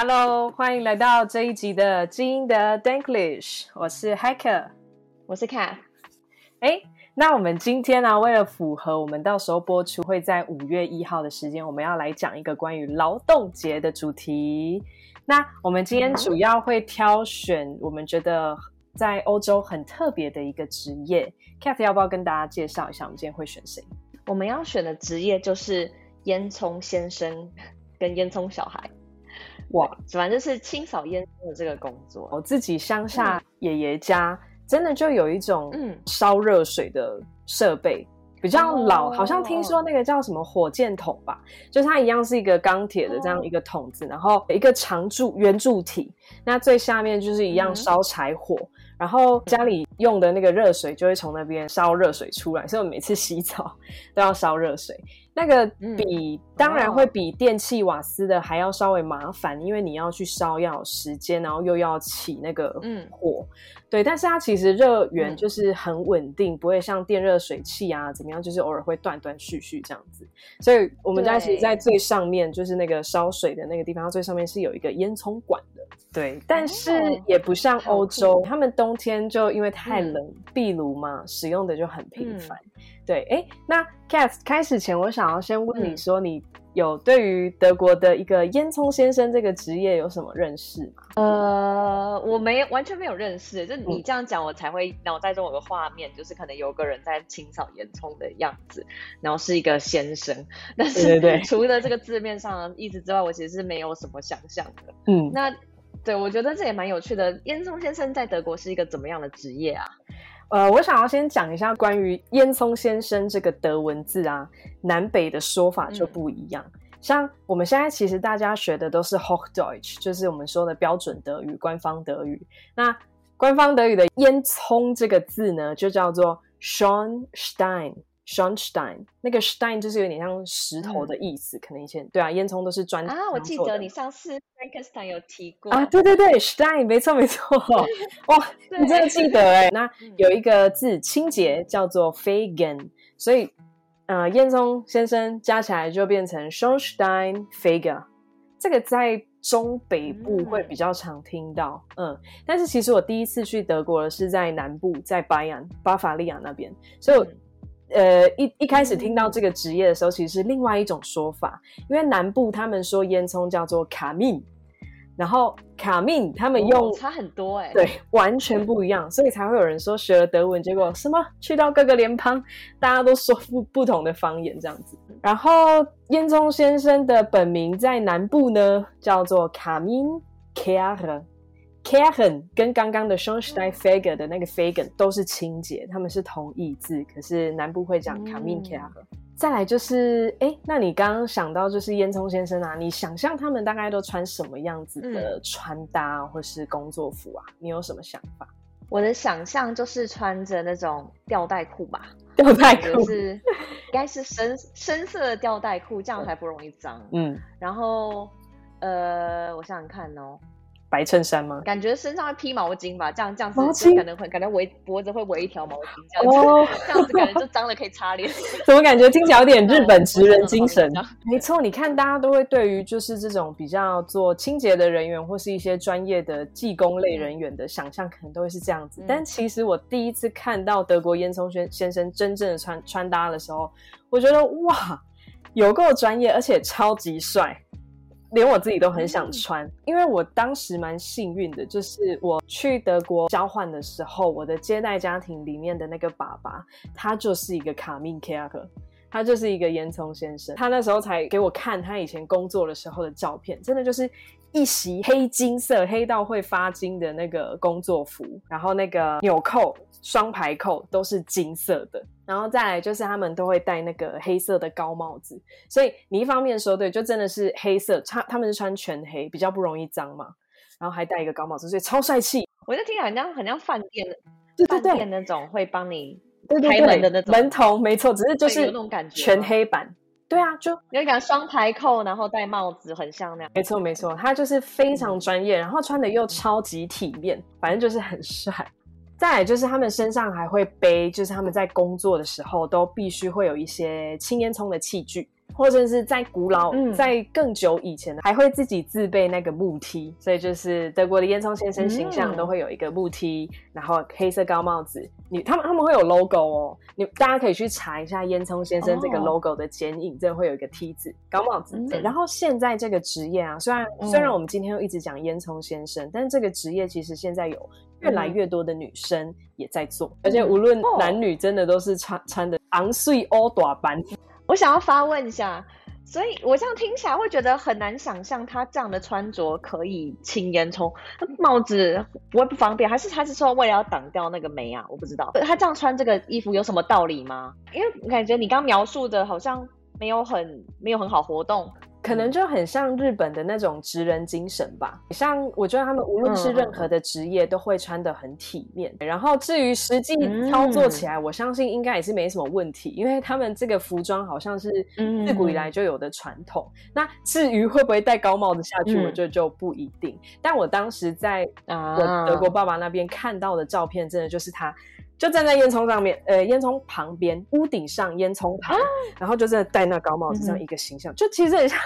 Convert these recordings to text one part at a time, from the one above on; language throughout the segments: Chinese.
Hello，欢迎来到这一集的《精英的 Denglisch》，我是 Hacker，我是 Cat。哎，那我们今天呢、啊，为了符合我们到时候播出会在五月一号的时间，我们要来讲一个关于劳动节的主题。那我们今天主要会挑选我们觉得在欧洲很特别的一个职业。Cat 要不要跟大家介绍一下，我们今天会选谁？我们要选的职业就是烟囱先生跟烟囱小孩。哇，反正就是清扫烟囱的这个工作。我自己乡下爷爷家、嗯、真的就有一种烧热水的设备，嗯、比较老、哦，好像听说那个叫什么火箭筒吧，就是它一样是一个钢铁的这样一个筒子，哦、然后一个长柱圆柱体，那最下面就是一样烧柴火、嗯，然后家里用的那个热水就会从那边烧热水出来，所以我每次洗澡 都要烧热水。那个比、嗯、当然会比电器瓦斯的还要稍微麻烦，因为你要去烧要有时间，然后又要起那个火，嗯、对。但是它其实热源就是很稳定、嗯，不会像电热水器啊怎么样，就是偶尔会断断续续这样子。所以我们家其实，在最上面就是那个烧水的那个地方，它最上面是有一个烟囱管的，对。但是也不像欧洲，他们冬天就因为太冷，嗯、壁炉嘛，使用的就很频繁。嗯对，哎，那 Cat 开始前，我想要先问你说，你有对于德国的一个烟囱先生这个职业有什么认识吗？呃，我没完全没有认识，就你这样讲，我才会脑袋中有个画面，就是可能有个人在清扫烟囱的样子，然后是一个先生，但是除了这个字面上的意思之外，我其实是没有什么想象的。嗯，那对，我觉得这也蛮有趣的。烟囱先生在德国是一个怎么样的职业啊？呃，我想要先讲一下关于烟囱先生这个德文字啊，南北的说法就不一样。嗯、像我们现在其实大家学的都是 Hochdeutsch，就是我们说的标准德语、官方德语。那官方德语的烟囱这个字呢，就叫做 Schornstein。Schornstein 那个 Stein 就是有点像石头的意思，嗯、可能以前对啊，烟囱都是砖啊。我记得你上次 Frankenstein 有提过啊，对对对，Stein 没错没错，哇，你真的记得哎。那有一个字清洁叫做 Fegen，所以呃，烟囱先生加起来就变成 Schornsteinfeger。这个在中北部会比较常听到，嗯，嗯，但是其实我第一次去德国是在南部，在巴扬巴伐利亚那边，所以我。嗯呃，一一开始听到这个职业的时候，其实是另外一种说法，因为南部他们说烟囱叫做卡密，然后卡密他们用、哦、差很多哎、欸，对，完全不一样，所以才会有人说学了德文，结果什么去到各个联邦，大家都说不不同的方言这样子。然后烟囱先生的本名在南部呢，叫做卡密凯尔。Kehren 跟刚刚的 Schornsteinfeger 的那个 Fegen 都是清洁，他们是同义字，可是南部会讲 Kaminkeerer。再来就是，哎，那你刚刚想到就是烟囱先生啊，你想象他们大概都穿什么样子的穿搭或是工作服啊？你有什么想法？我的想象就是穿着那种吊带裤吧，吊带裤是应该是深深色的吊带裤，这样才不容易脏。嗯，然后呃，我想想看哦。白衬衫吗？感觉身上会披毛巾吧，这样这样子可能会感觉围脖子会围一条毛巾，这样子、哦、这样子感觉就脏了可以擦脸。怎么感觉听起来有点日本职人精神？没错，你看大家都会对于就是这种比较做清洁的人员或是一些专业的技工类人员的想象，可能都会是这样子、嗯。但其实我第一次看到德国烟囱先先生真正的穿穿搭的时候，我觉得哇，有够专业，而且超级帅。连我自己都很想穿，嗯、因为我当时蛮幸运的，就是我去德国交换的时候，我的接待家庭里面的那个爸爸，他就是一个卡明凯尔，他就是一个烟囱先生。他那时候才给我看他以前工作的时候的照片，真的就是一袭黑金色，黑到会发金的那个工作服，然后那个纽扣、双排扣都是金色的。然后再来就是他们都会戴那个黑色的高帽子，所以你一方面说对，就真的是黑色，他他们是穿全黑，比较不容易脏嘛。然后还戴一个高帽子，所以超帅气。我就听起来很像很像饭店的，对对对，饭店那种会帮你开门的那种门童，没错，只是就是那种感觉全黑版。对啊，就有一个双排扣，然后戴帽子，很像那样。没错没错，他就是非常专业，然后穿的又超级体面，反正就是很帅。再来就是他们身上还会背，就是他们在工作的时候都必须会有一些清烟囱的器具，或者是在古老、嗯、在更久以前还会自己自备那个木梯，所以就是德国的烟囱先生形象都会有一个木梯，嗯、然后黑色高帽子。你他们他们会有 logo 哦，你大家可以去查一下烟囱先生这个 logo 的剪影，这、哦、会有一个梯子、高帽子。嗯、然后现在这个职业啊，虽然、嗯、虽然我们今天又一直讲烟囱先生，但是这个职业其实现在有越来越多的女生也在做，嗯、而且无论男女，真的都是穿穿的昂睡欧短版。我想要发问一下。所以，我这样听起来会觉得很难想象，他这样的穿着可以轻烟囱，帽子不会不方便，还是他是说为了要挡掉那个霉啊？我不知道，他这样穿这个衣服有什么道理吗？因为我感觉你刚描述的好像没有很没有很好活动。可能就很像日本的那种职人精神吧，像我觉得他们无论是任何的职业都会穿的很体面。嗯、然后至于实际操作起来，嗯、我相信应该也是没什么问题，因为他们这个服装好像是自古以来就有的传统。嗯、那至于会不会戴高帽子下去，嗯、我觉得就不一定。但我当时在我德国爸爸那边看到的照片，真的就是他。就站在烟囱上面，呃，烟囱旁边，屋顶上烟囱旁，啊、然后就在戴那高帽子，这样一个形象，嗯、就其实很像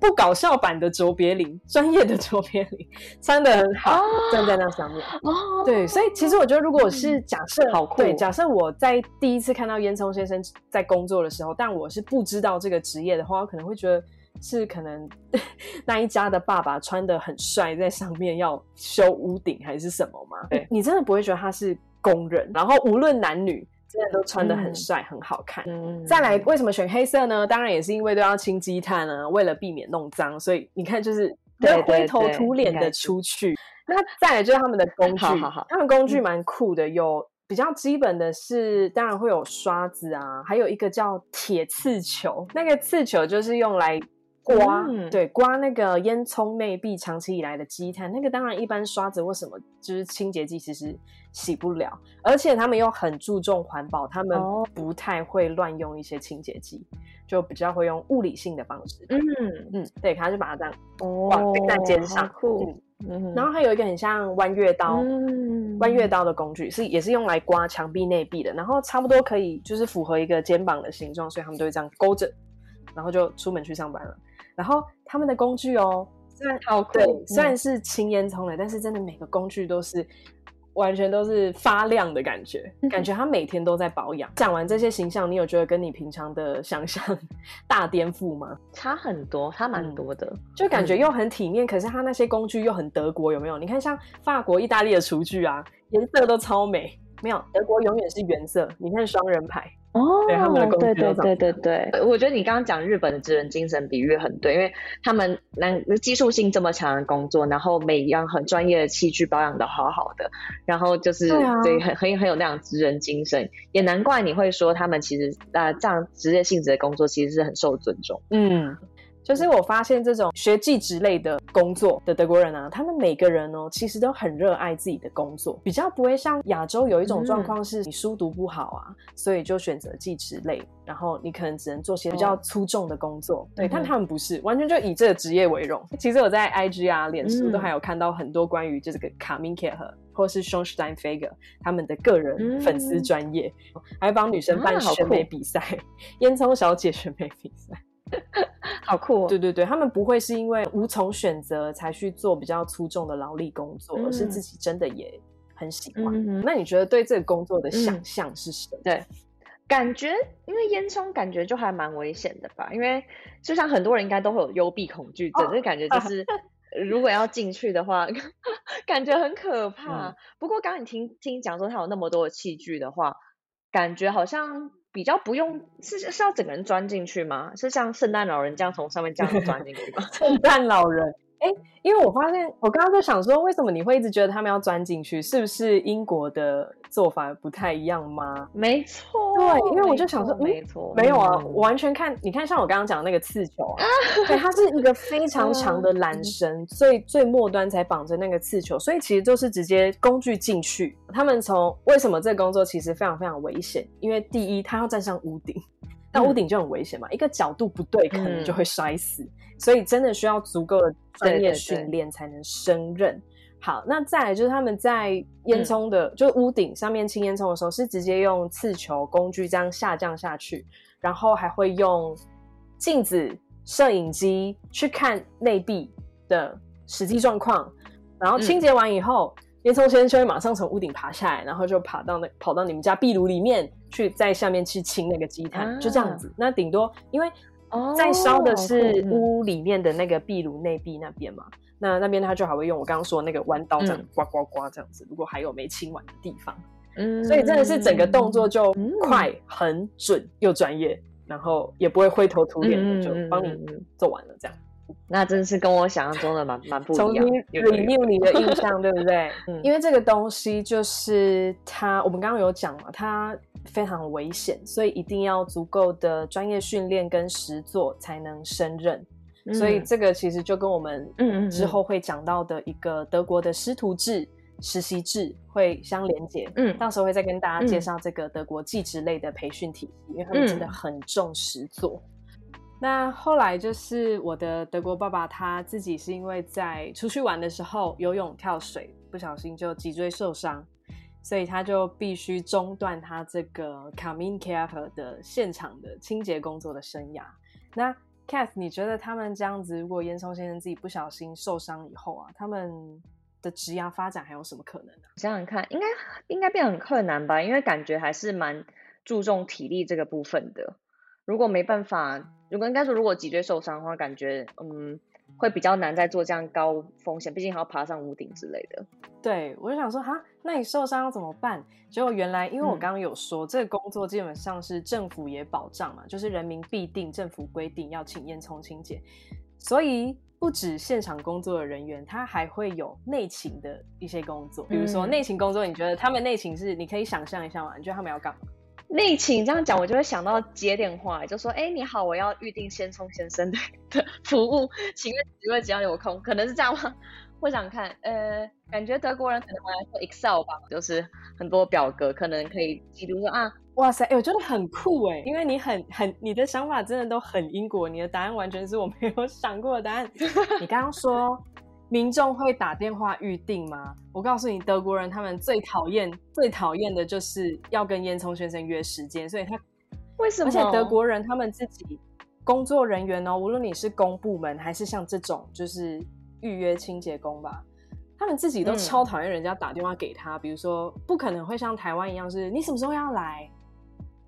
不搞笑版的卓别林，专业的卓别林，穿的很好，啊、站在那上面。哦，对，所以其实我觉得，如果是假设，嗯、好酷，对，假设我在第一次看到烟囱先生在工作的时候，但我是不知道这个职业的话，我可能会觉得是可能 那一家的爸爸穿的很帅，在上面要修屋顶还是什么吗？对，你真的不会觉得他是。工人，然后无论男女，真的都穿的很帅，嗯、很好看。嗯、再来，为什么选黑色呢？当然也是因为都要清积碳啊，为了避免弄脏，所以你看，就是灰头土脸的出去。那再来就是他们的工具，好好好，他们工具蛮酷的，有比较基本的是，当然会有刷子啊，还有一个叫铁刺球，那个刺球就是用来。刮，嗯、对，刮那个烟囱内壁长期以来的积碳，那个当然一般刷子或什么就是清洁剂其实洗不了，而且他们又很注重环保，他们不太会乱用一些清洁剂，就比较会用物理性的方式。嗯嗯，对，他就把它这样挂在肩上。酷。嗯，然后还有一个很像弯月刀，嗯、弯月刀的工具是也是用来刮墙壁内壁的，然后差不多可以就是符合一个肩膀的形状，所以他们都会这样勾着，然后就出门去上班了。然后他们的工具哦，虽然好酷，对，虽然是轻烟囱的，嗯、但是真的每个工具都是完全都是发亮的感觉，嗯、感觉他每天都在保养。讲完这些形象，你有觉得跟你平常的想象 大颠覆吗？差很多，差蛮多的，就感觉又很体面，嗯、可是他那些工具又很德国，有没有？你看像法国、意大利的厨具啊，颜色都超美，没有，德国永远是原色。你看双人牌。哦，对，他们的工具对对对对。对，我觉得你刚刚讲日本的职人精神比喻很对，因为他们那技术性这么强的工作，然后每一样很专业的器具保养的好好的，然后就是对，啊、对很很很有那样职人精神，也难怪你会说他们其实啊、呃、这样职业性质的工作其实是很受尊重，嗯。就是我发现这种学技职类的工作的德国人啊，他们每个人哦，其实都很热爱自己的工作，比较不会像亚洲有一种状况是，你书读不好啊，所以就选择技职类，然后你可能只能做些比较粗重的工作。对，但他们不是，完全就以这个职业为荣。其实我在 IG 啊、脸书都还有看到很多关于这个卡明凯和或是 Schornsteinfeger 他们的个人粉丝专业，还帮女生办选美比赛，烟囱小姐选美比赛。好酷哦！对对对，他们不会是因为无从选择才去做比较粗重的劳力工作，嗯、而是自己真的也很喜欢。嗯、那你觉得对这个工作的想象是什么？嗯、对，感觉因为烟囱感觉就还蛮危险的吧？因为就像很多人应该都会有幽闭恐惧症，这、哦、感觉就是 如果要进去的话，感觉很可怕。嗯、不过刚刚你听听讲说他有那么多的器具的话，感觉好像。比较不用是是要整个人钻进去吗？是像圣诞老人这样从上面这样钻进去吗？圣诞老人。哎，因为我发现，我刚刚在想说，为什么你会一直觉得他们要钻进去？是不是英国的做法不太一样吗？没错，对，因为我就想说，没错，没有啊，我完全看，你看，像我刚刚讲的那个刺球啊，对，它是一个非常长的缆绳，最最末端才绑着那个刺球，所以其实就是直接工具进去。他们从为什么这个工作其实非常非常危险？因为第一，他要站上屋顶。那屋顶就很危险嘛，嗯、一个角度不对，可能就会摔死，嗯、所以真的需要足够的专业训练才能胜任。好，那再来就是他们在烟囱的，嗯、就是屋顶上面清烟囱的时候，是直接用刺球工具这样下降下去，然后还会用镜子、摄影机去看内壁的实际状况，然后清洁完以后，嗯、烟囱先生就会马上从屋顶爬下来，然后就爬到那跑到你们家壁炉里面去，在下面去清那个积碳，啊、就这样子。那顶多因为在烧的是屋里面的那个壁炉内壁那边嘛，那那边他就还会用我刚刚说的那个弯刀这样刮刮刮这样子。如果还有没清完的地方，嗯，所以真的是整个动作就快、很准又专业。然后也不会灰头土脸的，就帮你做完了，这样。那真是跟我想象中的蛮蛮不一样。重新 renew 你的印象，对不对？嗯。因为这个东西就是它，我们刚刚有讲嘛，它非常危险，所以一定要足够的专业训练跟实作才能胜任。所以这个其实就跟我们之后会讲到的一个德国的师徒制。实习制会相连接，嗯，到时候会再跟大家介绍这个德国技职类的培训体系，嗯、因为他们真的很重实作。嗯、那后来就是我的德国爸爸他自己是因为在出去玩的时候游泳跳水，不小心就脊椎受伤，所以他就必须中断他这个 Kaminkehrer 的现场的清洁工作的生涯。那 Kath，你觉得他们这样子，如果烟囱先生自己不小心受伤以后啊，他们的职业发展还有什么可能呢？想想看，应该应该变很困难吧？因为感觉还是蛮注重体力这个部分的。如果没办法，如果应该说如果脊椎受伤的话，感觉嗯会比较难再做这样高风险，毕竟还要爬上屋顶之类的。对，我就想说哈，那你受伤要怎么办？结果原来因为我刚刚有说，嗯、这个工作基本上是政府也保障嘛，就是人民必定政府规定要请烟囱清洁，所以。不止现场工作的人员，他还会有内勤的一些工作。比如说内勤工作，你觉得他们内勤是？你可以想象一下吗？你觉得他们要干嘛？内勤这样讲，我就会想到接电话，就说：“哎、你好，我要预定先聪先生的的服务，请问几位只要有空？可能是这样吗？”我想看，呃，感觉德国人可能会来做 Excel 吧，就是很多表格，可能可以记录说啊。哇塞，哎、欸，我觉得很酷哎，因为你很很，你的想法真的都很英国，你的答案完全是我没有想过的答案。你刚刚说民众会打电话预定吗？我告诉你，德国人他们最讨厌最讨厌的就是要跟烟囱先生约时间，所以他为什么？而且德国人他们自己工作人员哦，无论你是公部门还是像这种就是预约清洁工吧，他们自己都超讨厌人家打电话给他，嗯、比如说不可能会像台湾一样是你什么时候要来。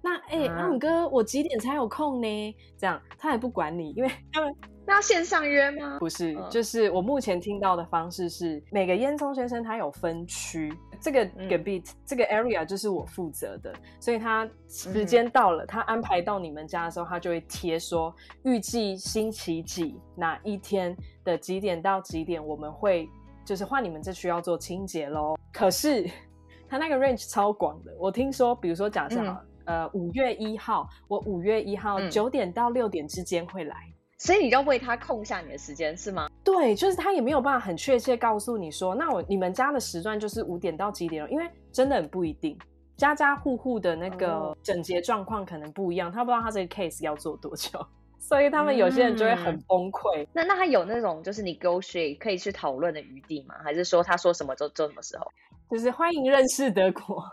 那哎，欸、阿姆、啊、哥，我几点才有空呢？这样他也不管你，因为 他们那要线上约吗？不是，嗯、就是我目前听到的方式是，每个烟囱先生他有分区，这个 Gebiet、嗯、这个 area 就是我负责的，所以他时间到了，嗯、他安排到你们家的时候，他就会贴说，预计星期几哪一天的几点到几点，我们会就是换你们这区要做清洁喽。可是 他那个 range 超广的，我听说，比如说假设好了。嗯呃，五月一号，我五月一号九点到六点之间会来，嗯，所以你就为他空下你的时间是吗？对，就是他也没有办法很确切告诉你说，那我你们家的时段就是五点到几点，因为真的很不一定，家家户户的那个整洁状况可能不一样，他不知道他这个 case 要做多久，所以他们有些人就会很崩溃。嗯、那那他有那种就是 negotiate 可以去讨论的余地吗？还是说他说什么就做什么时候？就是欢迎认识德国。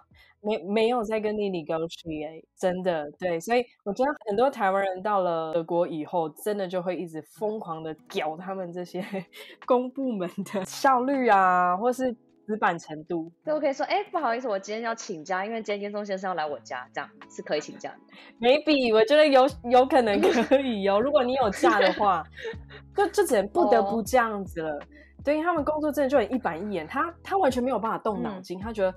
没没有在跟你 negotiate，真的对，所以我觉得很多台湾人到了德国以后，真的就会一直疯狂的屌他们这些 公部门的效率啊，或是死板程度。对我可以说，哎，不好意思，我今天要请假，因为今天烟囱先生要来我家，这样是可以请假的。Maybe 我觉得有有可能可以哦，如果你有假的话，就就只能不得不这样子了。对，因为他们工作真的就很一板一眼，他他完全没有办法动脑筋，嗯、他觉得。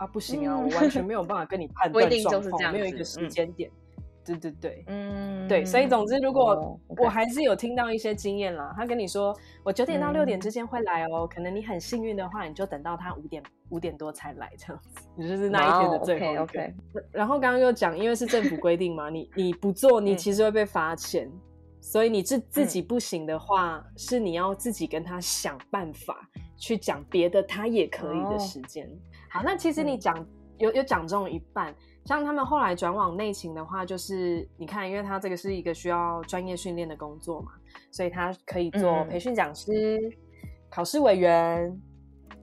啊，不行啊！嗯、我完全没有办法跟你 判断状况，没有一个时间点。嗯、对对对，嗯，对，所以总之，如果、哦 okay、我还是有听到一些经验啦，他跟你说我九点到六点之间会来哦，嗯、可能你很幸运的话，你就等到他五点五点多才来这样子，你就是那一天的最后一个。Okay, okay 然后刚刚又讲，因为是政府规定嘛，你你不做，你其实会被罚钱，嗯、所以你自自己不行的话，嗯、是你要自己跟他想办法去讲别的，他也可以的时间。哦好，那其实你讲、嗯、有有讲中一半，像他们后来转往内勤的话，就是你看，因为他这个是一个需要专业训练的工作嘛，所以他可以做培训讲师、嗯、考试委员、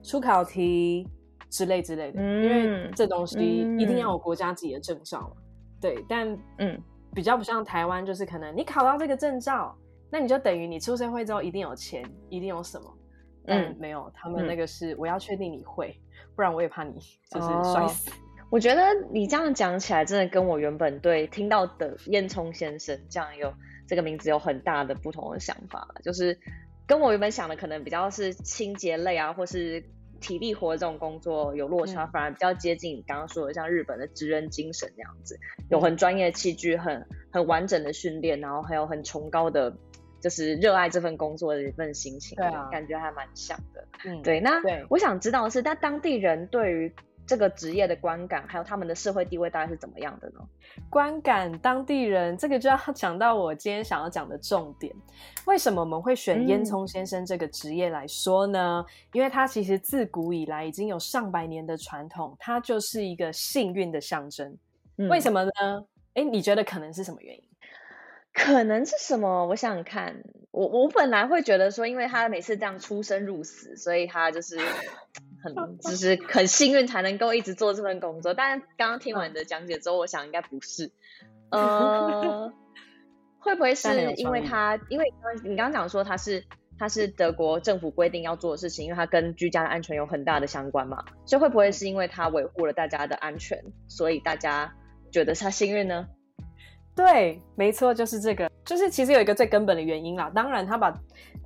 出考题之类之类的，嗯、因为这东西一定要有国家级的证照对，但嗯，比较不像台湾，就是可能你考到这个证照，那你就等于你出社会之后一定有钱，一定有什么。嗯，没有，他们那个是我要确定你会，嗯、不然我也怕你就是摔死。哦。我觉得你这样讲起来，真的跟我原本对听到的烟囱先生这样有这个名字有很大的不同的想法，就是跟我原本想的可能比较是清洁类啊，或是体力活这种工作有落差，嗯、反而比较接近你刚刚说的像日本的职人精神那样子，有很专业的器具，很很完整的训练，然后还有很崇高的。就是热爱这份工作的一份心情，对啊，感觉还蛮像的。嗯，对。那我想知道的是，那当地人对于这个职业的观感，还有他们的社会地位大概是怎么样的呢？观感，当地人这个就要 讲到我今天想要讲的重点。为什么我们会选烟囱先生这个职业来说呢？嗯，因为他其实自古以来已经有上百年的传统，他就是一个幸运的象征。嗯，为什么呢？哎，你觉得可能是什么原因？可能是什么？我想想看，我我本来会觉得说，因为他每次这样出生入死，所以他就是 很就是很幸运才能够一直做这份工作。但是刚刚听完你的讲解之后，我想应该不是。呃，会不会 是因为他？因为你刚刚讲说他是他是德国政府规定要做的事情，因为他跟居家的安全有很大的相关嘛。所以会不会是因为他维护了大家的安全，所以大家觉得他幸运呢？对，没错，就是这个，就是其实有一个最根本的原因啦。当然，他把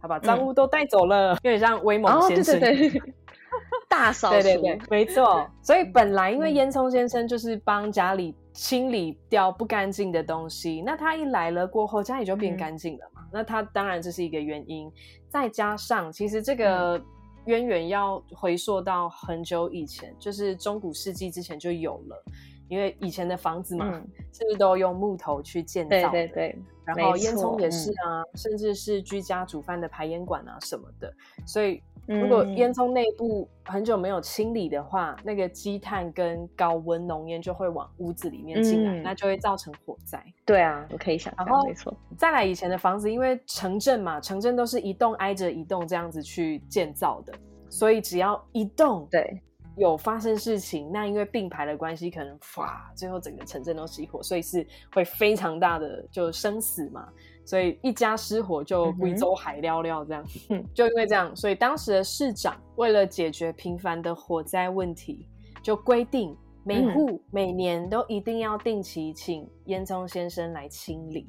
他把脏污都带走了，有点像威猛先生，哦、对对对 大扫除，对对对，没错。所以本来因为烟囱先生就是帮家里清理掉不干净的东西，那他一来了过后，家里就变干净了嘛。嗯、那他当然这是一个原因，再加上其实这个渊源要回溯到很久以前，就是中古世纪之前就有了。因为以前的房子嘛，嗯、是不是都用木头去建造的？对对对。然后烟囱也是啊，嗯、甚至是居家煮饭的排烟管啊什么的。所以如果烟囱内部很久没有清理的话，嗯、那个积碳跟高温浓烟就会往屋子里面进来，嗯、那就会造成火灾。对啊，我可以想象。然后没错。再来以前的房子，因为城镇嘛，城镇都是一栋挨着一栋这样子去建造的，所以只要一栋，对。有发生事情，那因为并排的关系，可能哗，最后整个城镇都熄火，所以是会非常大的就生死嘛，所以一家失火就贵州海寥寥这样，嗯、就因为这样，所以当时的市长为了解决频繁的火灾问题，就规定每户每年都一定要定期请烟囱先生来清理，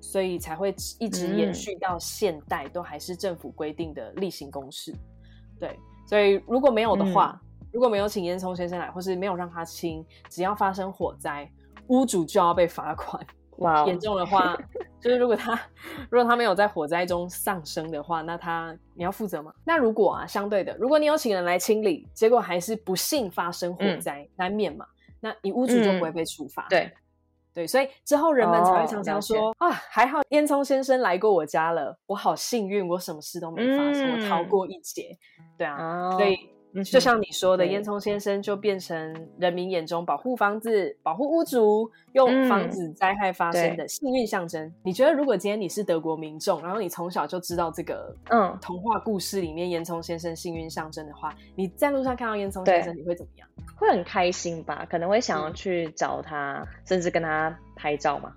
所以才会一直延续到现代，都还是政府规定的例行公事。对，所以如果没有的话。嗯如果没有请烟囱先生来，或是没有让他清，只要发生火灾，屋主就要被罚款。哇严重的话，就是如果他如果他没有在火灾中丧生的话，那他你要负责吗？那如果啊，相对的，如果你有请人来清理，结果还是不幸发生火灾，嗯、难免嘛，那你屋主就不会被处罚。嗯、对对，所以之后人们才会常常说、oh, 啊，还好烟囱先生来过我家了，我好幸运，我什么事都没发生，嗯、我逃过一劫。对啊，oh. 所以。就像你说的，烟囱先生就变成人民眼中保护房子、保护屋主、用防止灾害发生的幸运象征。你觉得，如果今天你是德国民众，然后你从小就知道这个嗯童话故事里面烟囱先生幸运象征的话，你在路上看到烟囱先生，你会怎么样？会很开心吧？可能会想要去找他，甚至跟他拍照嘛。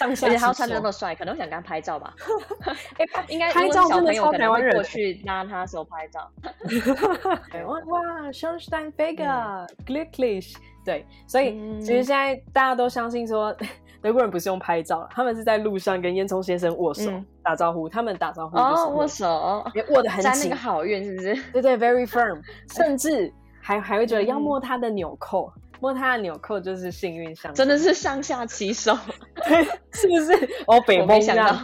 而且他穿的那么帅，可能会想跟他拍照吧。哎，应该拍照真的超台湾人过去拉他手拍照。哇哇，Schornstein Feger glücklich。对，所以其实现在大家都相信说，德国人不是用拍照，他们是在路上跟烟囱先生握手打招呼。他们打招呼就是握手，握得很紧，沾那个好运是不是？对对，very firm，甚至。还还会觉得要摸他的纽扣，嗯、摸他的纽扣就是幸运象征，真的是上下其手，对，是不是？哦，北风想到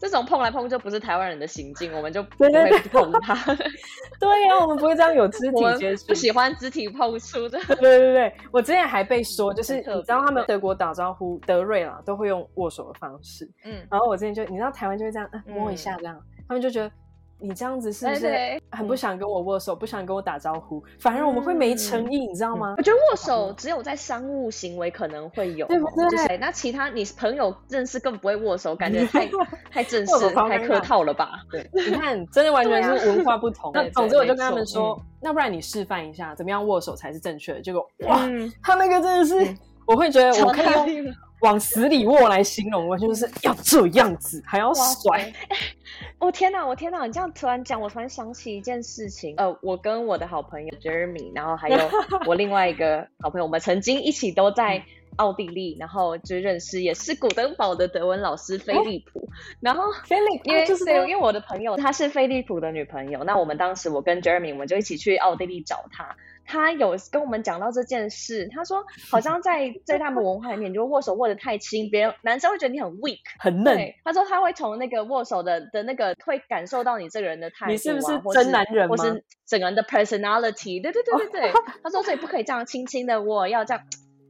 这种碰来碰就不是台湾人的行径，我们就不会碰他。对呀、啊，我们不会这样有肢体接触，不喜欢肢体碰触的。对对对，我之前还被说，就是你知道他们德国打招呼，德瑞啦都会用握手的方式，嗯，然后我之前就你知道台湾就会这样，啊、摸一下这样，嗯、他们就觉得。你这样子是不是很不想跟我握手，不想跟我打招呼？反而我们会没诚意，你知道吗？我觉得握手只有在商务行为可能会有，对不对？那其他你朋友认识更不会握手，感觉 太太正式、太客套了吧？对，你看，真的完全是文化不同。那总之我就跟他们说，那不然你示范一下，怎么样握手才是正确的？结果哇，他那个真的是我会觉得我可以用往死里握来形容，我就是要这样子，还要甩。我 天哪，我天哪！你这样突然讲，我突然想起一件事情。呃，我跟我的好朋友 Jeremy，然后还有 我另外一个好朋友，我们曾经一起都在奥地利，然后就认识，也是古登堡的德文老师菲利普。然后菲利，因为就是因为我的朋友她是菲利普的女朋友，那我们当时我跟 Jeremy，我们就一起去奥地利找他。他有跟我们讲到这件事，他说好像在在他们文化里面，就握手握得太轻，别人男生会觉得你很 weak 很嫩。他说他会从那个握手的的那个会感受到你这个人的态度、啊，你是不是真男人吗？或是整个人的 personality？对对对对对，他说所以不可以这样轻轻的握，要这样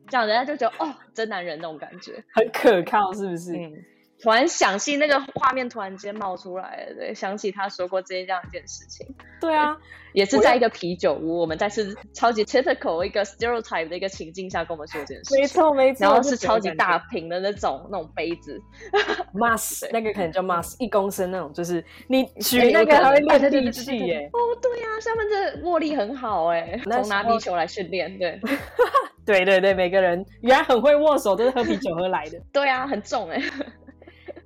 这样，人家就觉得哦真男人那种感觉，很可靠，是不是？嗯突然想起那个画面，突然间冒出来了，对，想起他说过这样一件事情。对啊，也是在一个啤酒屋，我，我们再次超级 typical 一个 stereotype 的一个情境下跟我们说这件事情。没错没错，然后是超级大瓶的那种那种杯子，mass 那个可能叫 mass 一公升那种，就是你举那个还会练力气耶。哦，对呀、啊，他们这握力很好哎，从拿啤酒来训练，对，对对对，每个人原来很会握手，都是喝啤酒喝来的。对啊，很重哎。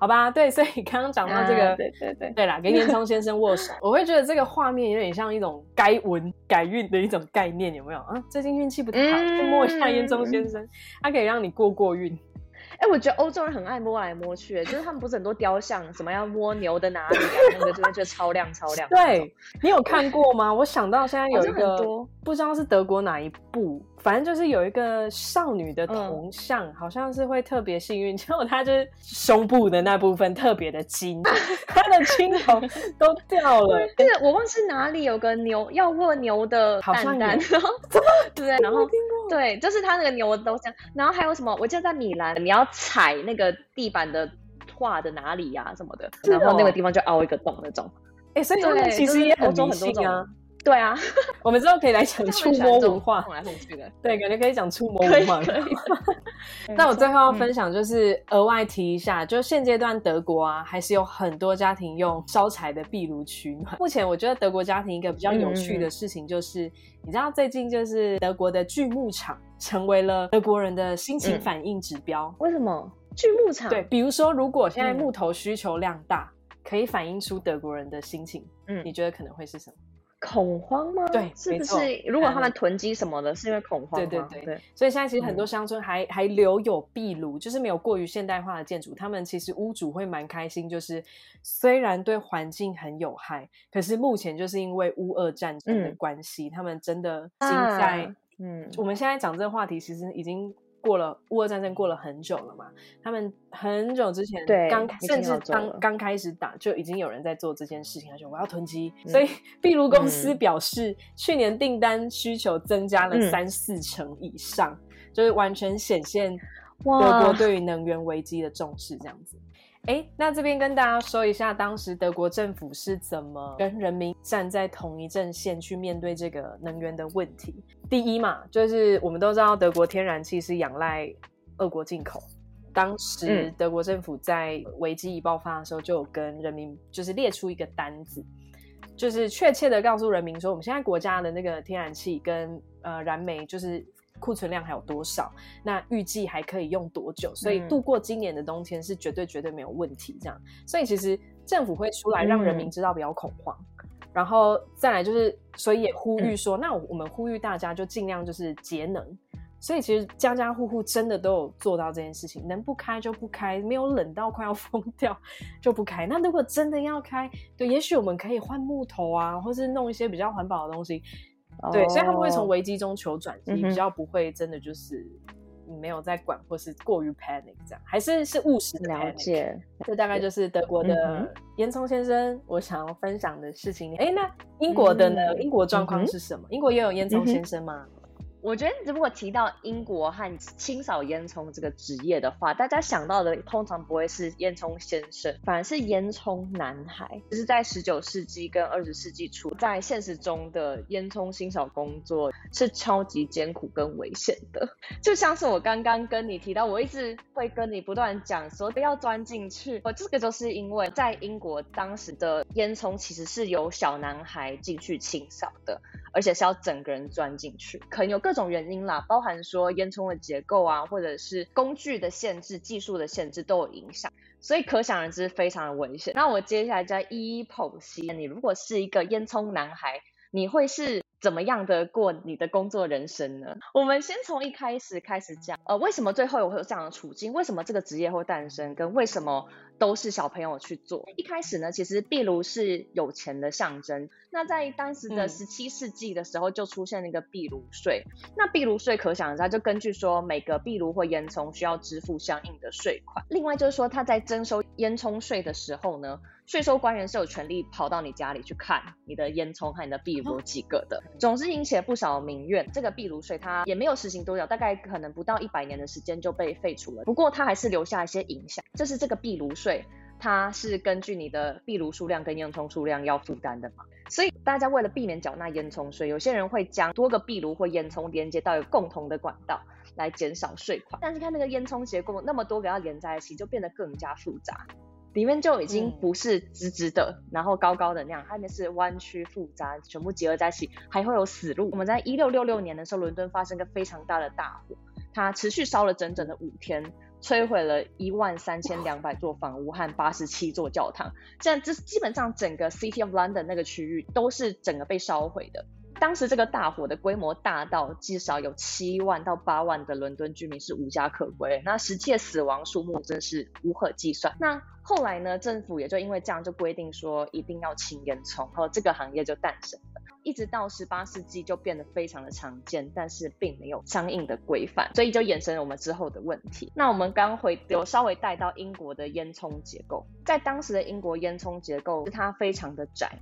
好吧，对，所以刚刚讲到这个，啊、对对对，对啦，跟烟囱先生握手，我会觉得这个画面有点像一种该文改运的一种概念，有没有啊？最近运气不太好，就摸一下烟囱先生，他可以让你过过运。哎、欸，我觉得欧洲人很爱摸来摸去，就是他们不是很多雕像，怎么样摸牛的哪里啊？那个真的就超亮超亮。对，你有看过吗？我想到现在有一个，不知道是德国哪一部。反正就是有一个少女的铜像，嗯、好像是会特别幸运，结果她就是胸部的那部分特别的金，她的青头都掉了。对，我忘记是哪里有个牛要握牛的蛋蛋，然后 对，然后对，就是他那个牛我都想，然后还有什么？我记得在米兰，你要踩那个地板的画的哪里呀、啊、什么的，然后那个地方就凹一个洞那种。哎、欸，所以他们其实也很迷信啊。对啊，我们之后可以来讲触摸文化，来去的。对，感觉可以讲触摸文化。那我最后要分享就是额外提一下，嗯、就现阶段德国啊，还是有很多家庭用烧柴的壁炉取暖。目前我觉得德国家庭一个比较有趣的事情就是，嗯、你知道最近就是德国的锯木厂成为了德国人的心情反应指标。嗯、为什么锯木厂？对，比如说如果现在木头需求量大，嗯、可以反映出德国人的心情。嗯，你觉得可能会是什么？恐慌吗？对，是不是？如果他们囤积什么的，是因为恐慌吗？对对对对。所以现在其实很多乡村还、嗯、还留有壁炉，就是没有过于现代化的建筑。他们其实屋主会蛮开心，就是虽然对环境很有害，可是目前就是因为乌俄战争的关系，嗯、他们真的已经在。啊、嗯，我们现在讲这个话题，其实已经。过了乌俄战争过了很久了嘛，他们很久之前刚甚至刚刚开始打就已经有人在做这件事情，他说我要囤积，嗯、所以壁炉公司表示、嗯、去年订单需求增加了三四成以上，嗯、就是完全显现德国对于能源危机的重视这样子。哎，那这边跟大家说一下，当时德国政府是怎么跟人民站在同一阵线去面对这个能源的问题。第一嘛，就是我们都知道德国天然气是仰赖俄国进口。当时德国政府在危机一爆发的时候，就有跟人民就是列出一个单子，就是确切的告诉人民说，我们现在国家的那个天然气跟呃燃煤就是。库存量还有多少？那预计还可以用多久？所以度过今年的冬天是绝对绝对没有问题。这样，所以其实政府会出来让人民知道不要恐慌，嗯、然后再来就是，所以也呼吁说，嗯、那我们呼吁大家就尽量就是节能。所以其实家家户户真的都有做到这件事情，能不开就不开，没有冷到快要 疯掉就不开。那如果真的要开，对，也许我们可以换木头啊，或是弄一些比较环保的东西。对，所以他们会从危机中求转机，比较不会真的就是没有在管，或是过于 panic 这样，还是是务实的了解。这大概就是德国的烟囱先生我想要分享的事情。哎，那英国的呢？英国状况是什么？英国也有烟囱先生吗？我觉得，如果提到英国和清扫烟囱这个职业的话，大家想到的通常不会是烟囱先生，反而是烟囱男孩。就是在十九世纪跟二十世纪初，在现实中的烟囱清扫工作是超级艰苦跟危险的。就像是我刚刚跟你提到，我一直会跟你不断讲说不要钻进去。我这个就是因为在英国当时的烟囱其实是由小男孩进去清扫的。而且是要整个人钻进去，可能有各种原因啦，包含说烟囱的结构啊，或者是工具的限制、技术的限制都有影响，所以可想而知非常的危险。那我接下来再一一剖析，你如果是一个烟囱男孩，你会是怎么样的过你的工作人生呢？我们先从一开始开始讲，呃，为什么最后会有这样的处境？为什么这个职业会诞生？跟为什么？都是小朋友去做。一开始呢，其实壁炉是有钱的象征。那在当时的十七世纪的时候，就出现了一个壁炉税。嗯、那壁炉税可想而知，就根据说每个壁炉或烟囱需要支付相应的税款。另外就是说，他在征收烟囱税的时候呢，税收官员是有权利跑到你家里去看你的烟囱和你的壁炉几个的。总之引起了不少民怨。这个壁炉税它也没有实行多久，大概可能不到一百年的时间就被废除了。不过它还是留下一些影响。就是这个壁炉税。它是根据你的壁炉数量跟烟囱数量要负担的嘛，所以大家为了避免缴纳烟囱税，有些人会将多个壁炉或烟囱连接到一个共同的管道来减少税款。但是看那个烟囱结构那么多个要连在一起，就变得更加复杂，里面就已经不是直直的，嗯、然后高高的那样，它那是弯曲复杂，全部结合在一起，还会有死路。我们在一六六六年的时候，伦敦发生个非常大的大火，它持续烧了整整的五天。摧毁了一万三千两百座房屋和八十七座教堂，这样这基本上整个 City of London 那个区域都是整个被烧毁的。当时这个大火的规模大到至少有七万到八万的伦敦居民是无家可归，那实际的死亡数目真是无可计算。那后来呢，政府也就因为这样就规定说一定要清烟囱，然后这个行业就诞生了。一直到十八世纪就变得非常的常见，但是并没有相应的规范，所以就衍生了我们之后的问题。那我们刚回有稍微带到英国的烟囱结构，在当时的英国烟囱结构，它非常的窄。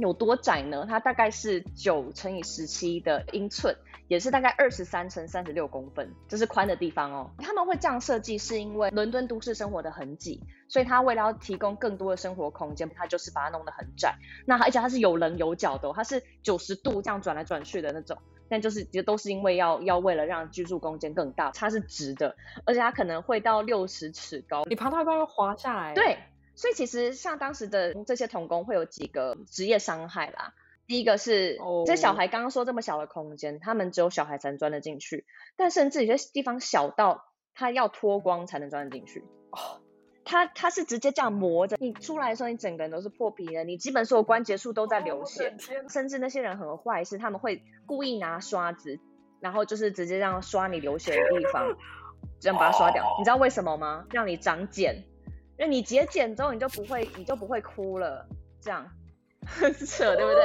有多窄呢？它大概是九乘以十七的英寸，也是大概二十三乘三十六公分，这是宽的地方哦。他们会这样设计，是因为伦敦都市生活的痕迹，所以他为了要提供更多的生活空间，他就是把它弄得很窄。那而且它是有棱有角的哦，它是九十度这样转来转去的那种。但就是其实都是因为要要为了让居住空间更大，它是直的，而且它可能会到六十尺高，你爬到一半会滑下来。对。所以其实像当时的这些童工会有几个职业伤害啦。第一个是这小孩刚刚说这么小的空间，他们只有小孩才能钻得进去，但甚至有些地方小到他要脱光才能钻得进去。哦，他他是直接这样磨着，你出来的时候你整个人都是破皮的，你基本所有关节处都在流血，甚至那些人很坏是他们会故意拿刷子，然后就是直接这样刷你流血的地方，这样把它刷掉。你知道为什么吗？让你长茧。就你节俭之后，你就不会，你就不会哭了，这样 很扯，对不对？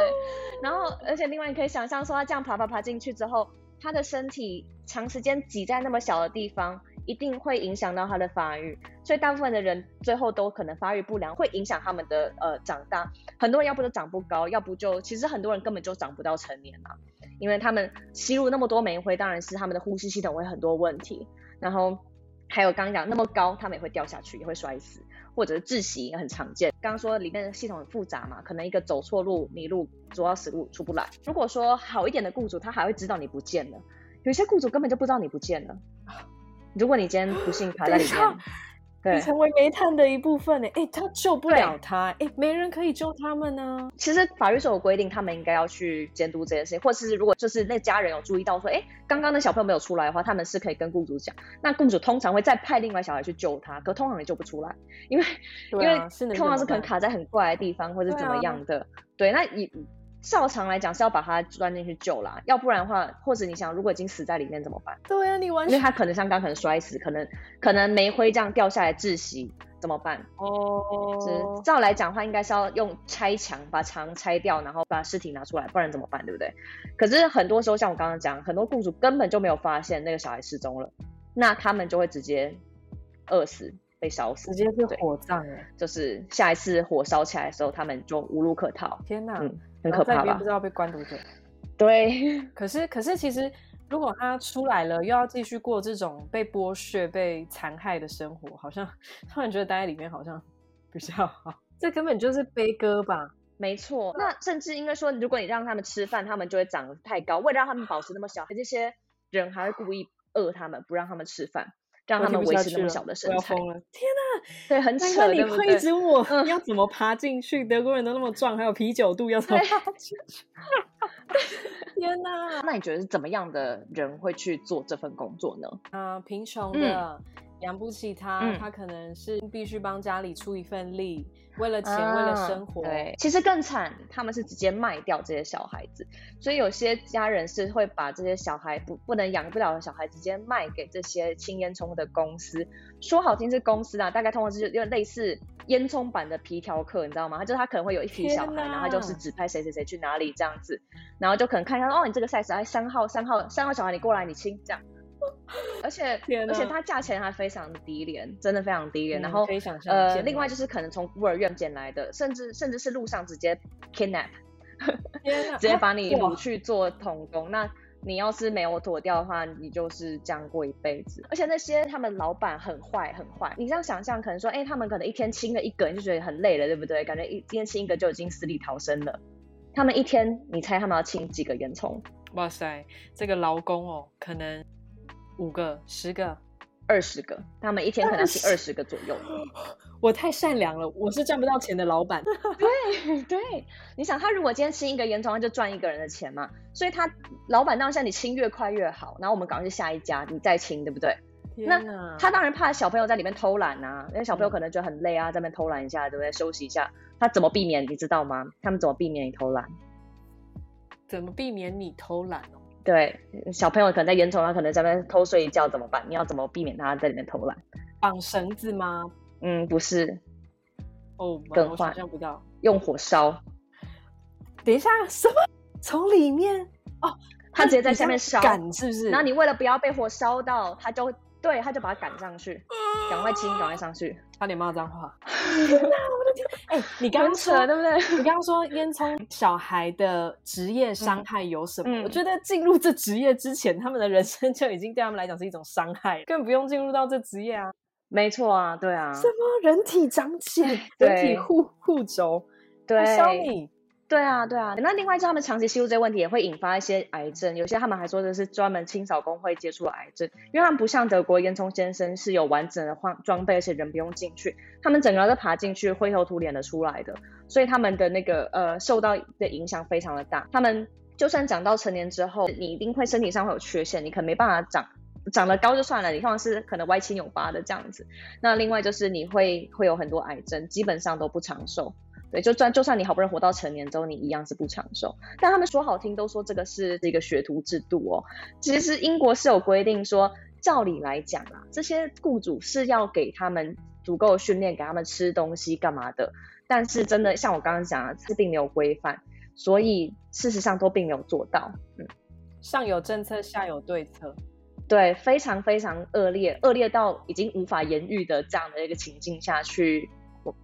然后，而且另外你可以想象说，他这样爬爬爬进去之后，他的身体长时间挤在那么小的地方，一定会影响到他的发育。所以大部分的人最后都可能发育不良，会影响他们的呃长大。很多人要不就长不高，要不就其实很多人根本就长不到成年啊，因为他们吸入那么多煤灰，当然是他们的呼吸系统会很多问题。然后。还有刚刚讲那么高，他们也会掉下去，也会摔死，或者是窒息也很常见。刚刚说里面的系统很复杂嘛，可能一个走错路迷路，走到死路出不来。如果说好一点的雇主，他还会知道你不见了；有些雇主根本就不知道你不见了。如果你今天不幸卡在里面。对，成为煤炭的一部分呢？哎，他救不了他，哎，没人可以救他们呢。其实法律是有规定，他们应该要去监督这件事情，或者是如果就是那家人有注意到说，哎，刚刚那小朋友没有出来的话，他们是可以跟雇主讲。那雇主通常会再派另外小孩去救他，可通常也救不出来，因为、啊、因为通常是可能卡在很怪的地方，或者怎么样的。对，那你。照常来讲是要把他钻进去救啦，要不然的话，或者你想如果已经死在里面怎么办？对啊，你完全，因为他可能像刚可能摔死，可能可能煤灰这样掉下来窒息，怎么办？哦，照来讲的话，应该是要用拆墙把墙拆掉，然后把尸体拿出来，不然怎么办？对不对？可是很多时候像我刚刚讲，很多雇主根本就没有发现那个小孩失踪了，那他们就会直接饿死。被烧死，直接是火葬了。就是下一次火烧起来的时候，他们就无路可逃。天哪，嗯，很可怕吧？不知道被关多久。对，可是可是其实，如果他出来了，又要继续过这种被剥削、被残害的生活，好像突然觉得待在里面好像 比较好。这根本就是悲歌吧？没错。那甚至应该说，如果你让他们吃饭，他们就会长得太高。为了让他们保持那么小，这些人还会故意饿他们，不让他们吃饭。让他们维持这么小的身材，天哪！对，很扯。你会一直问，要怎么爬进去？德国人都那么壮，还有啤酒肚，要怎么爬进去？天哪！那你觉得是怎么样的人会去做这份工作呢？啊、呃，贫穷的。嗯养不起他，嗯、他可能是必须帮家里出一份力，为了钱，啊、为了生活。对，其实更惨，他们是直接卖掉这些小孩子，所以有些家人是会把这些小孩不不能养不了的小孩直接卖给这些清烟囱的公司。说好听是公司啊，大概通常是有点类似烟囱版的皮条客，你知道吗？他就他可能会有一批小孩，然后他就是指派谁谁谁去哪里这样子，然后就可能看一下哦，你这个 size 哎，三号三号三号小孩你过来你亲这样。而且而且它价钱还非常低廉，真的非常低廉。嗯、然后呃，另外就是可能从孤儿院捡来的，甚至甚至是路上直接 kidnap，直接把你掳去做童工。那你要是没有躲掉的话，你就是这样过一辈子。而且那些他们老板很坏很坏，你这样想象，可能说，哎、欸，他们可能一天清了一个，你就觉得很累了，对不对？感觉一今天清一个就已经死里逃生了。他们一天，你猜他们要清几个烟囱？哇塞，这个劳工哦，可能。五个、十个、二十个，他们一天可能是二十个左右。我太善良了，我是赚不到钱的老板。对对，你想，他如果今天清一个烟囱，他就赚一个人的钱嘛。所以他老板当下你清越快越好，然后我们赶快去下一家，你再清，对不对？哪那他当然怕小朋友在里面偷懒啊，因为小朋友可能觉得很累啊，在那边偷懒一下，对不对？休息一下，他怎么避免？你知道吗？他们怎么避免你偷懒？怎么避免你偷懒？对，小朋友可能在烟囱，他可能在那边偷睡一觉怎么办？你要怎么避免他在里面偷懒？绑绳子吗？嗯，不是。哦，oh, 更换，想不到。用火烧。等一下，什么？从里面？哦，他直接在下面烧，赶是不是？然后你为了不要被火烧到，他就对，他就把他赶上去，赶快亲，赶快上去。差点骂脏话。天哪，我的天！哎、欸，你刚刚说对不对？你刚刚说烟囱小孩的职业伤害有什么？嗯、我觉得进入这职业之前，他们的人生就已经对他们来讲是一种伤害，更不用进入到这职业啊。没错啊，对啊。什么人体长茧，对 人体护护轴，对。你对啊，对啊，那另外，就他们长期吸入这个问题，也会引发一些癌症。有些他们还说的是专门清扫工会接触的癌症，因为他们不像德国烟囱先生是有完整的装装备，而且人不用进去，他们整个都爬进去，灰头土脸的出来的，所以他们的那个呃受到的影响非常的大。他们就算长到成年之后，你一定会身体上会有缺陷，你可能没办法长长得高就算了，你通常是可能歪七扭八的这样子。那另外就是你会会有很多癌症，基本上都不长寿。对，就算就算你好不容易活到成年之后，你一样是不长寿。但他们说好听，都说这个是一个学徒制度哦。其实英国是有规定说，照理来讲啊，这些雇主是要给他们足够的训练，给他们吃东西干嘛的。但是真的像我刚刚讲啊，是并没有规范，所以事实上都并没有做到。嗯，上有政策，下有对策。对，非常非常恶劣，恶劣到已经无法言喻的这样的一个情境下去。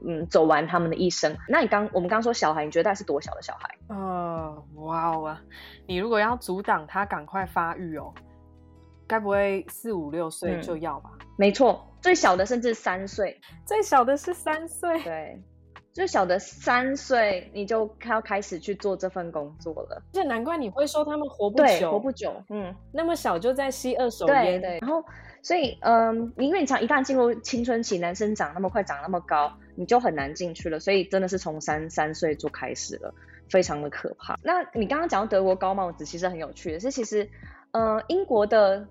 嗯，走完他们的一生。那你刚我们刚说小孩，你觉得他是多小的小孩？哦，哇哦啊！你如果要阻挡他赶快发育哦，该不会四五六岁就要吧？嗯，没错，最小的甚至三岁，最小的是三岁。对。最小的三岁，你就要开始去做这份工作了。这难怪你会说他们活不久，活不久。嗯，那么小就在吸二手烟。对对。然后，所以，嗯，因为你常一旦进入青春期，男生长那么快，长那么高，你就很难进去了。所以，真的是从三三岁就开始了，非常的可怕。那你刚刚讲到德国高帽子，其实很有趣的是，其实，嗯，英国的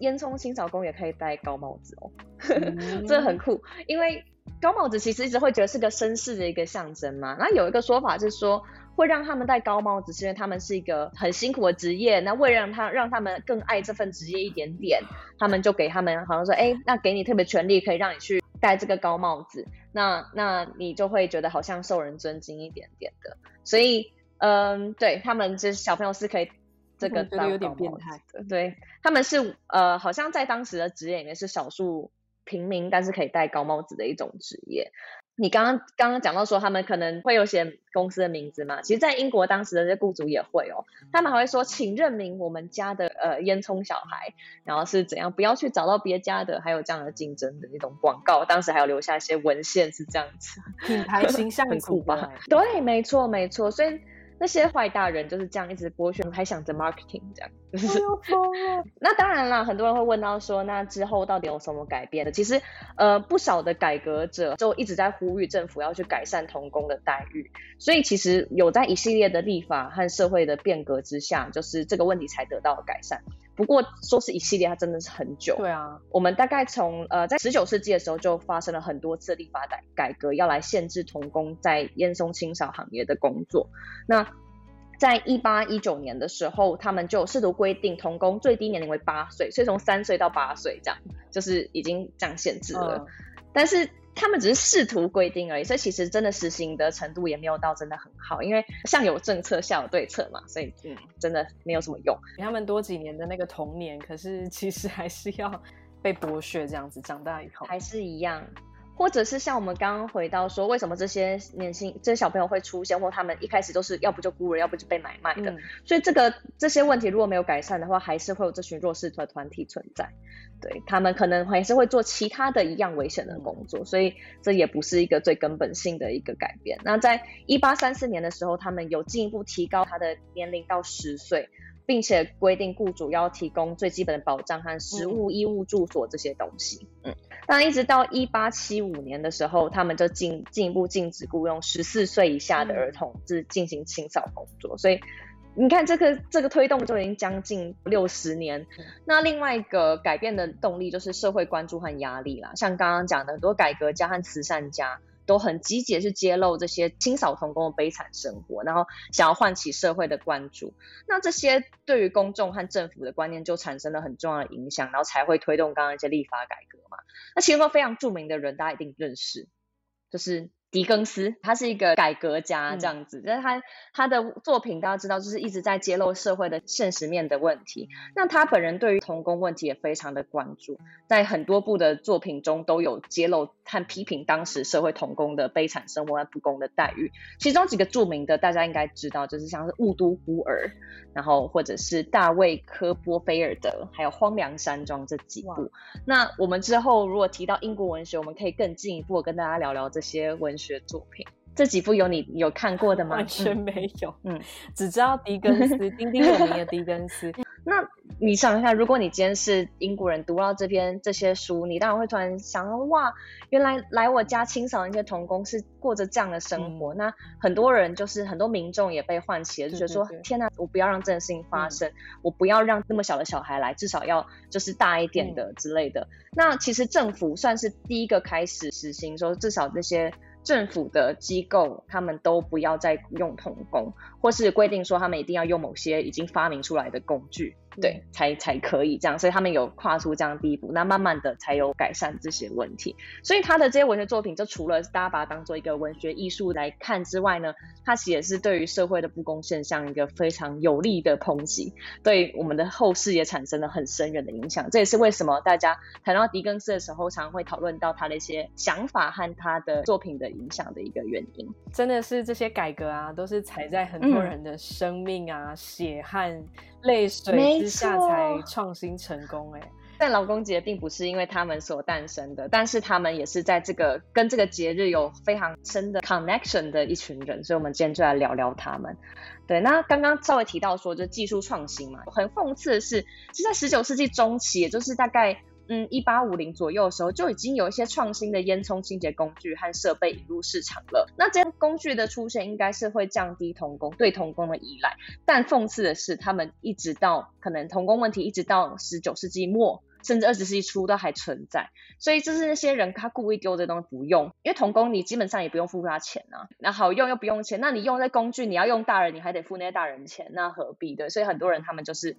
烟囱清扫工也可以戴高帽子哦，嗯、这很酷，因为。高帽子其实一直会觉得是个绅士的一个象征嘛。那有一个说法是说，会让他们戴高帽子，是因为他们是一个很辛苦的职业。那为了让他让他们更爱这份职业一点点，他们就给他们好像说，哎，那给你特别权利，可以让你去戴这个高帽子。那那你就会觉得好像受人尊敬一点点的。所以，嗯，对他们就是小朋友是可以这个觉得有点变态的。对，他们是呃，好像在当时的职业里面是少数。平民，但是可以戴高帽子的一种职业。你刚刚刚刚讲到说他们可能会有写公司的名字嘛？其实，在英国当时的这些雇主也会哦，他们还会说，请认明我们家的呃烟囱小孩，然后是怎样，不要去找到别家的，还有这样的竞争的一种广告。当时还有留下一些文献是这样子，品牌形象 很酷吧？对，没错没错。所以那些坏大人就是这样一直剥削，还想着 marketing 这样，就是疯了。那当然啦，很多人会问到说，那之后到底有什么改变的？其实，呃，不少的改革者就一直在呼吁政府要去改善童工的待遇，所以其实有在一系列的立法和社会的变革之下，就是这个问题才得到了改善。不过说是一系列，它真的是很久。对啊，我们大概从呃在十九世纪的时候就发生了很多次立法改改革，要来限制童工在烟囱清扫行业的工作。那在一八一九年的时候，他们就试图规定童工最低年龄为八岁，所以从三岁到八岁这样，就是已经这样限制了。嗯、但是他们只是试图规定而已，所以其实真的实行的程度也没有到真的很好，因为上有政策，下有对策嘛，所以嗯，真的没有什么用。比他们多几年的那个童年，可是其实还是要被剥削这样子，长大以后还是一样。或者是像我们刚刚回到说，为什么这些年轻这些小朋友会出现，或他们一开始都是要不就孤儿，要不就被买卖的。嗯、所以这个这些问题如果没有改善的话，还是会有这群弱势的团体存在。对，他们可能还是会做其他的一样危险的工作，所以这也不是一个最根本性的一个改变。那在一八三四年的时候，他们有进一步提高他的年龄到十岁。并且规定雇主要提供最基本的保障和食物、衣物、住所这些东西。嗯，但一直到一八七五年的时候，他们就进进一步禁止雇佣十四岁以下的儿童，是进行清扫工作。所以你看，这个这个推动就已经将近六十年。那另外一个改变的动力就是社会关注和压力啦，像刚刚讲的很多改革家和慈善家。都很积极去揭露这些清扫童工的悲惨生活，然后想要唤起社会的关注。那这些对于公众和政府的观念就产生了很重要的影响，然后才会推动刚刚一些立法改革嘛。那其中非常著名的人，大家一定认识，就是。狄更斯，他是一个改革家，这样子，但是、嗯、他他的作品大家知道，就是一直在揭露社会的现实面的问题。那他本人对于童工问题也非常的关注，在很多部的作品中都有揭露和批评当时社会童工的悲惨生活和不公的待遇。其中几个著名的，大家应该知道，就是像是《雾都孤儿》，然后或者是大卫科波菲尔德，还有《荒凉山庄》这几部。那我们之后如果提到英国文学，我们可以更进一步跟大家聊聊这些文学。学作品，这几部有你有看过的吗？完全没有，嗯，只知道狄更斯，鼎鼎有名的狄更斯。那你想一下，如果你今天是英国人，读到这篇这些书，你当然会突然想到，哇，原来来我家清扫那些童工是过着这样的生活。嗯、那很多人就是很多民众也被唤起了，就觉得说，天哪，我不要让这件事情发生，嗯、我不要让那么小的小孩来，至少要就是大一点的之类的。嗯、那其实政府算是第一个开始实行说，至少这些。政府的机构，他们都不要再用童工，或是规定说他们一定要用某些已经发明出来的工具。对，才才可以这样，所以他们有跨出这样的第一步，那慢慢的才有改善这些问题。所以他的这些文学作品，就除了大家把它当做一个文学艺术来看之外呢，它其实也是对于社会的不公现象一个非常有力的抨击，对我们的后世也产生了很深远的影响。这也是为什么大家谈到狄更斯的时候，常会讨论到他的一些想法和他的作品的影响的一个原因。真的是这些改革啊，都是踩在很多人的生命啊、嗯、血汗。泪水之下才创新成功哎、欸，但劳工节并不是因为他们所诞生的，但是他们也是在这个跟这个节日有非常深的 connection 的一群人，所以我们今天就来聊聊他们。对，那刚刚稍微提到说，就技术创新嘛，很讽刺的是，是在十九世纪中期，也就是大概。嗯，一八五零左右的时候，就已经有一些创新的烟囱清洁工具和设备引入市场了。那这些工具的出现，应该是会降低童工对童工的依赖。但讽刺的是，他们一直到可能童工问题，一直到十九世纪末，甚至二十世纪初都还存在。所以就是那些人他故意丢这东西不用，因为童工你基本上也不用付他钱啊，那好用又不用钱，那你用这工具，你要用大人，你还得付那些大人钱，那何必的？所以很多人他们就是。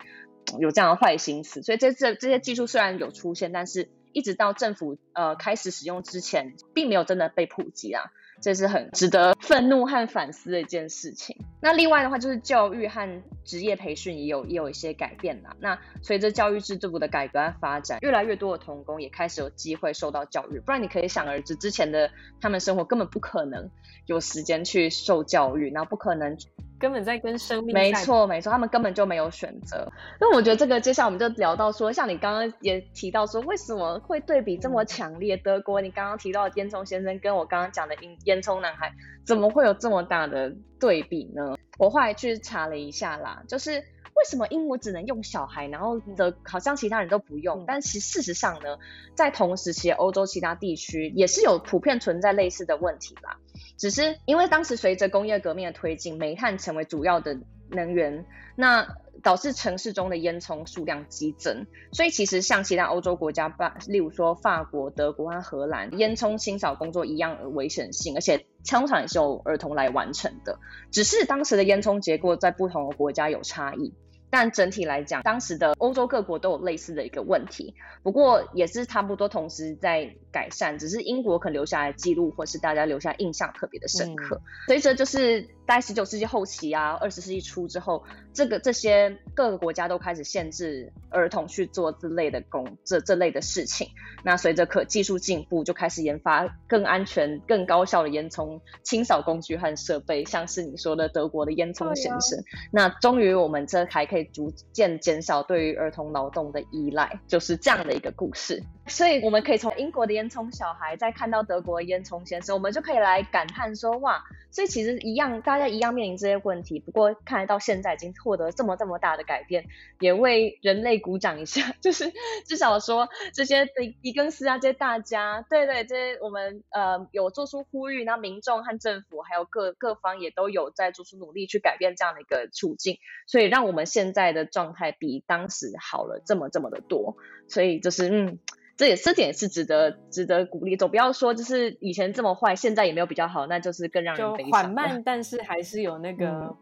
有这样的坏心思，所以这这这些技术虽然有出现，但是一直到政府呃开始使用之前，并没有真的被普及啊。这是很值得愤怒和反思的一件事情。那另外的话，就是教育和职业培训也有也有一些改变啦。那随着教育制度的改革和发展，越来越多的童工也开始有机会受到教育。不然你可以想而知，之前的他们生活根本不可能有时间去受教育，然后不可能根本在跟生命。没错没错，他们根本就没有选择。那我觉得这个接下来我们就聊到说，像你刚刚也提到说，为什么会对比这么强烈？德国，你刚刚提到的烟囱先生，跟我刚刚讲的烟烟囱男孩怎么会有这么大的对比呢？我后来去查了一下啦，就是。为什么英国只能用小孩，然后的好像其他人都不用？嗯、但其实事实上呢，在同时期欧洲其他地区也是有普遍存在类似的问题啦。只是因为当时随着工业革命的推进，煤炭成为主要的能源，那导致城市中的烟囱数量激增。所以其实像其他欧洲国家，吧，例如说法国、德国和荷兰，烟囱清扫工作一样的危险性，而且通常也是由儿童来完成的。只是当时的烟囱结构在不同的国家有差异。但整体来讲，当时的欧洲各国都有类似的一个问题，不过也是差不多同时在改善，只是英国可能留下来记录，或是大家留下印象特别的深刻。随着、嗯、就是在十九世纪后期啊，二十世纪初之后，这个这些各个国家都开始限制儿童去做这类的工，这这类的事情。那随着可技术进步，就开始研发更安全、更高效的烟囱清扫工具和设备，像是你说的德国的烟囱先生。啊、那终于我们这还可以。逐渐减少对于儿童劳动的依赖，就是这样的一个故事。所以我们可以从英国的烟烟囱小孩，在看到德国烟囱先生，我们就可以来感叹说：哇！所以其实一样，大家一样面临这些问题。不过看来到现在已经获得这么这么大的改变，也为人类鼓掌一下。就是至少说这些狄狄更斯啊，这些大家，对对，这些我们呃有做出呼吁，那民众和政府还有各各方也都有在做出努力去改变这样的一个处境，所以让我们现在的状态比当时好了这么这么的多。所以就是嗯。这也这点也是值得值得鼓励，总不要说就是以前这么坏，现在也没有比较好，那就是更让人悲伤。缓慢，但是还是有那个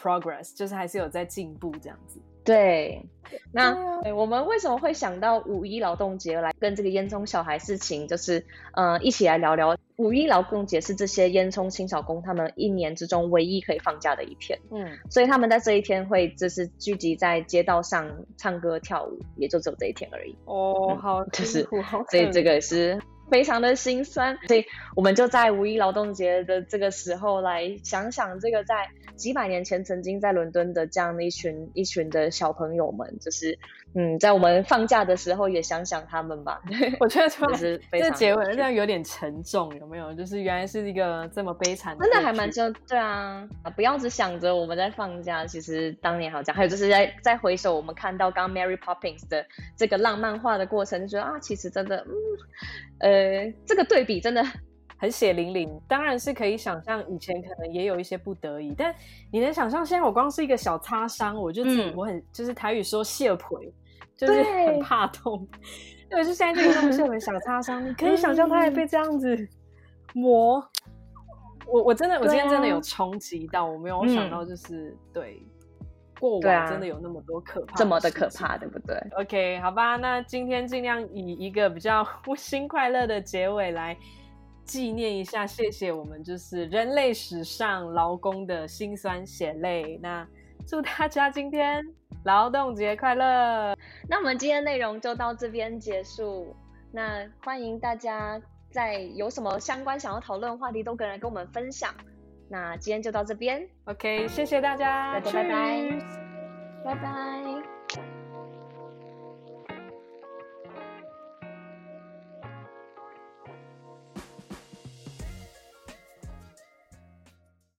progress，、嗯、就是还是有在进步这样子。对，那我们为什么会想到五一劳动节来跟这个烟囱小孩事情，就是呃一起来聊聊。五一劳动节是这些烟囱清扫工他们一年之中唯一可以放假的一天，嗯，所以他们在这一天会就是聚集在街道上唱歌跳舞，也就只有这一天而已。哦，嗯、好，就是，所以这个也是。非常的心酸，所以我们就在五一劳动节的这个时候来想想，这个在几百年前曾经在伦敦的这样的一群一群的小朋友们，就是嗯，在我们放假的时候也想想他们吧。我觉得就是这结尾这样有点沉重，有没有？就是原来是一个这么悲惨的，真的还蛮就对啊，不要只想着我们在放假，其实当年好像还有就是在在回首我们看到刚 Mary Poppins 的这个浪漫化的过程，就觉得啊，其实真的嗯呃。呃，这个对比真的 很血淋淋。当然是可以想象，以前可能也有一些不得已，但你能想象，现在我光是一个小擦伤，我就自己、嗯、我很就是台语说谢腿，就是 很怕痛。对，就现在这个东西很小擦伤，你可以想象他还被这样子磨。我我真的，我今天真的有冲击到，我没有想到，就是、嗯、对。过往真的有那么多可怕，这么的可怕，对不对？OK，好吧，那今天尽量以一个比较温馨快乐的结尾来纪念一下，谢谢我们就是人类史上劳工的辛酸血泪。那祝大家今天劳动节快乐！那我们今天内容就到这边结束。那欢迎大家在有什么相关想要讨论的话题，都可以来跟我们分享。那今天就到这边，OK，谢谢大家，大家拜拜，拜拜。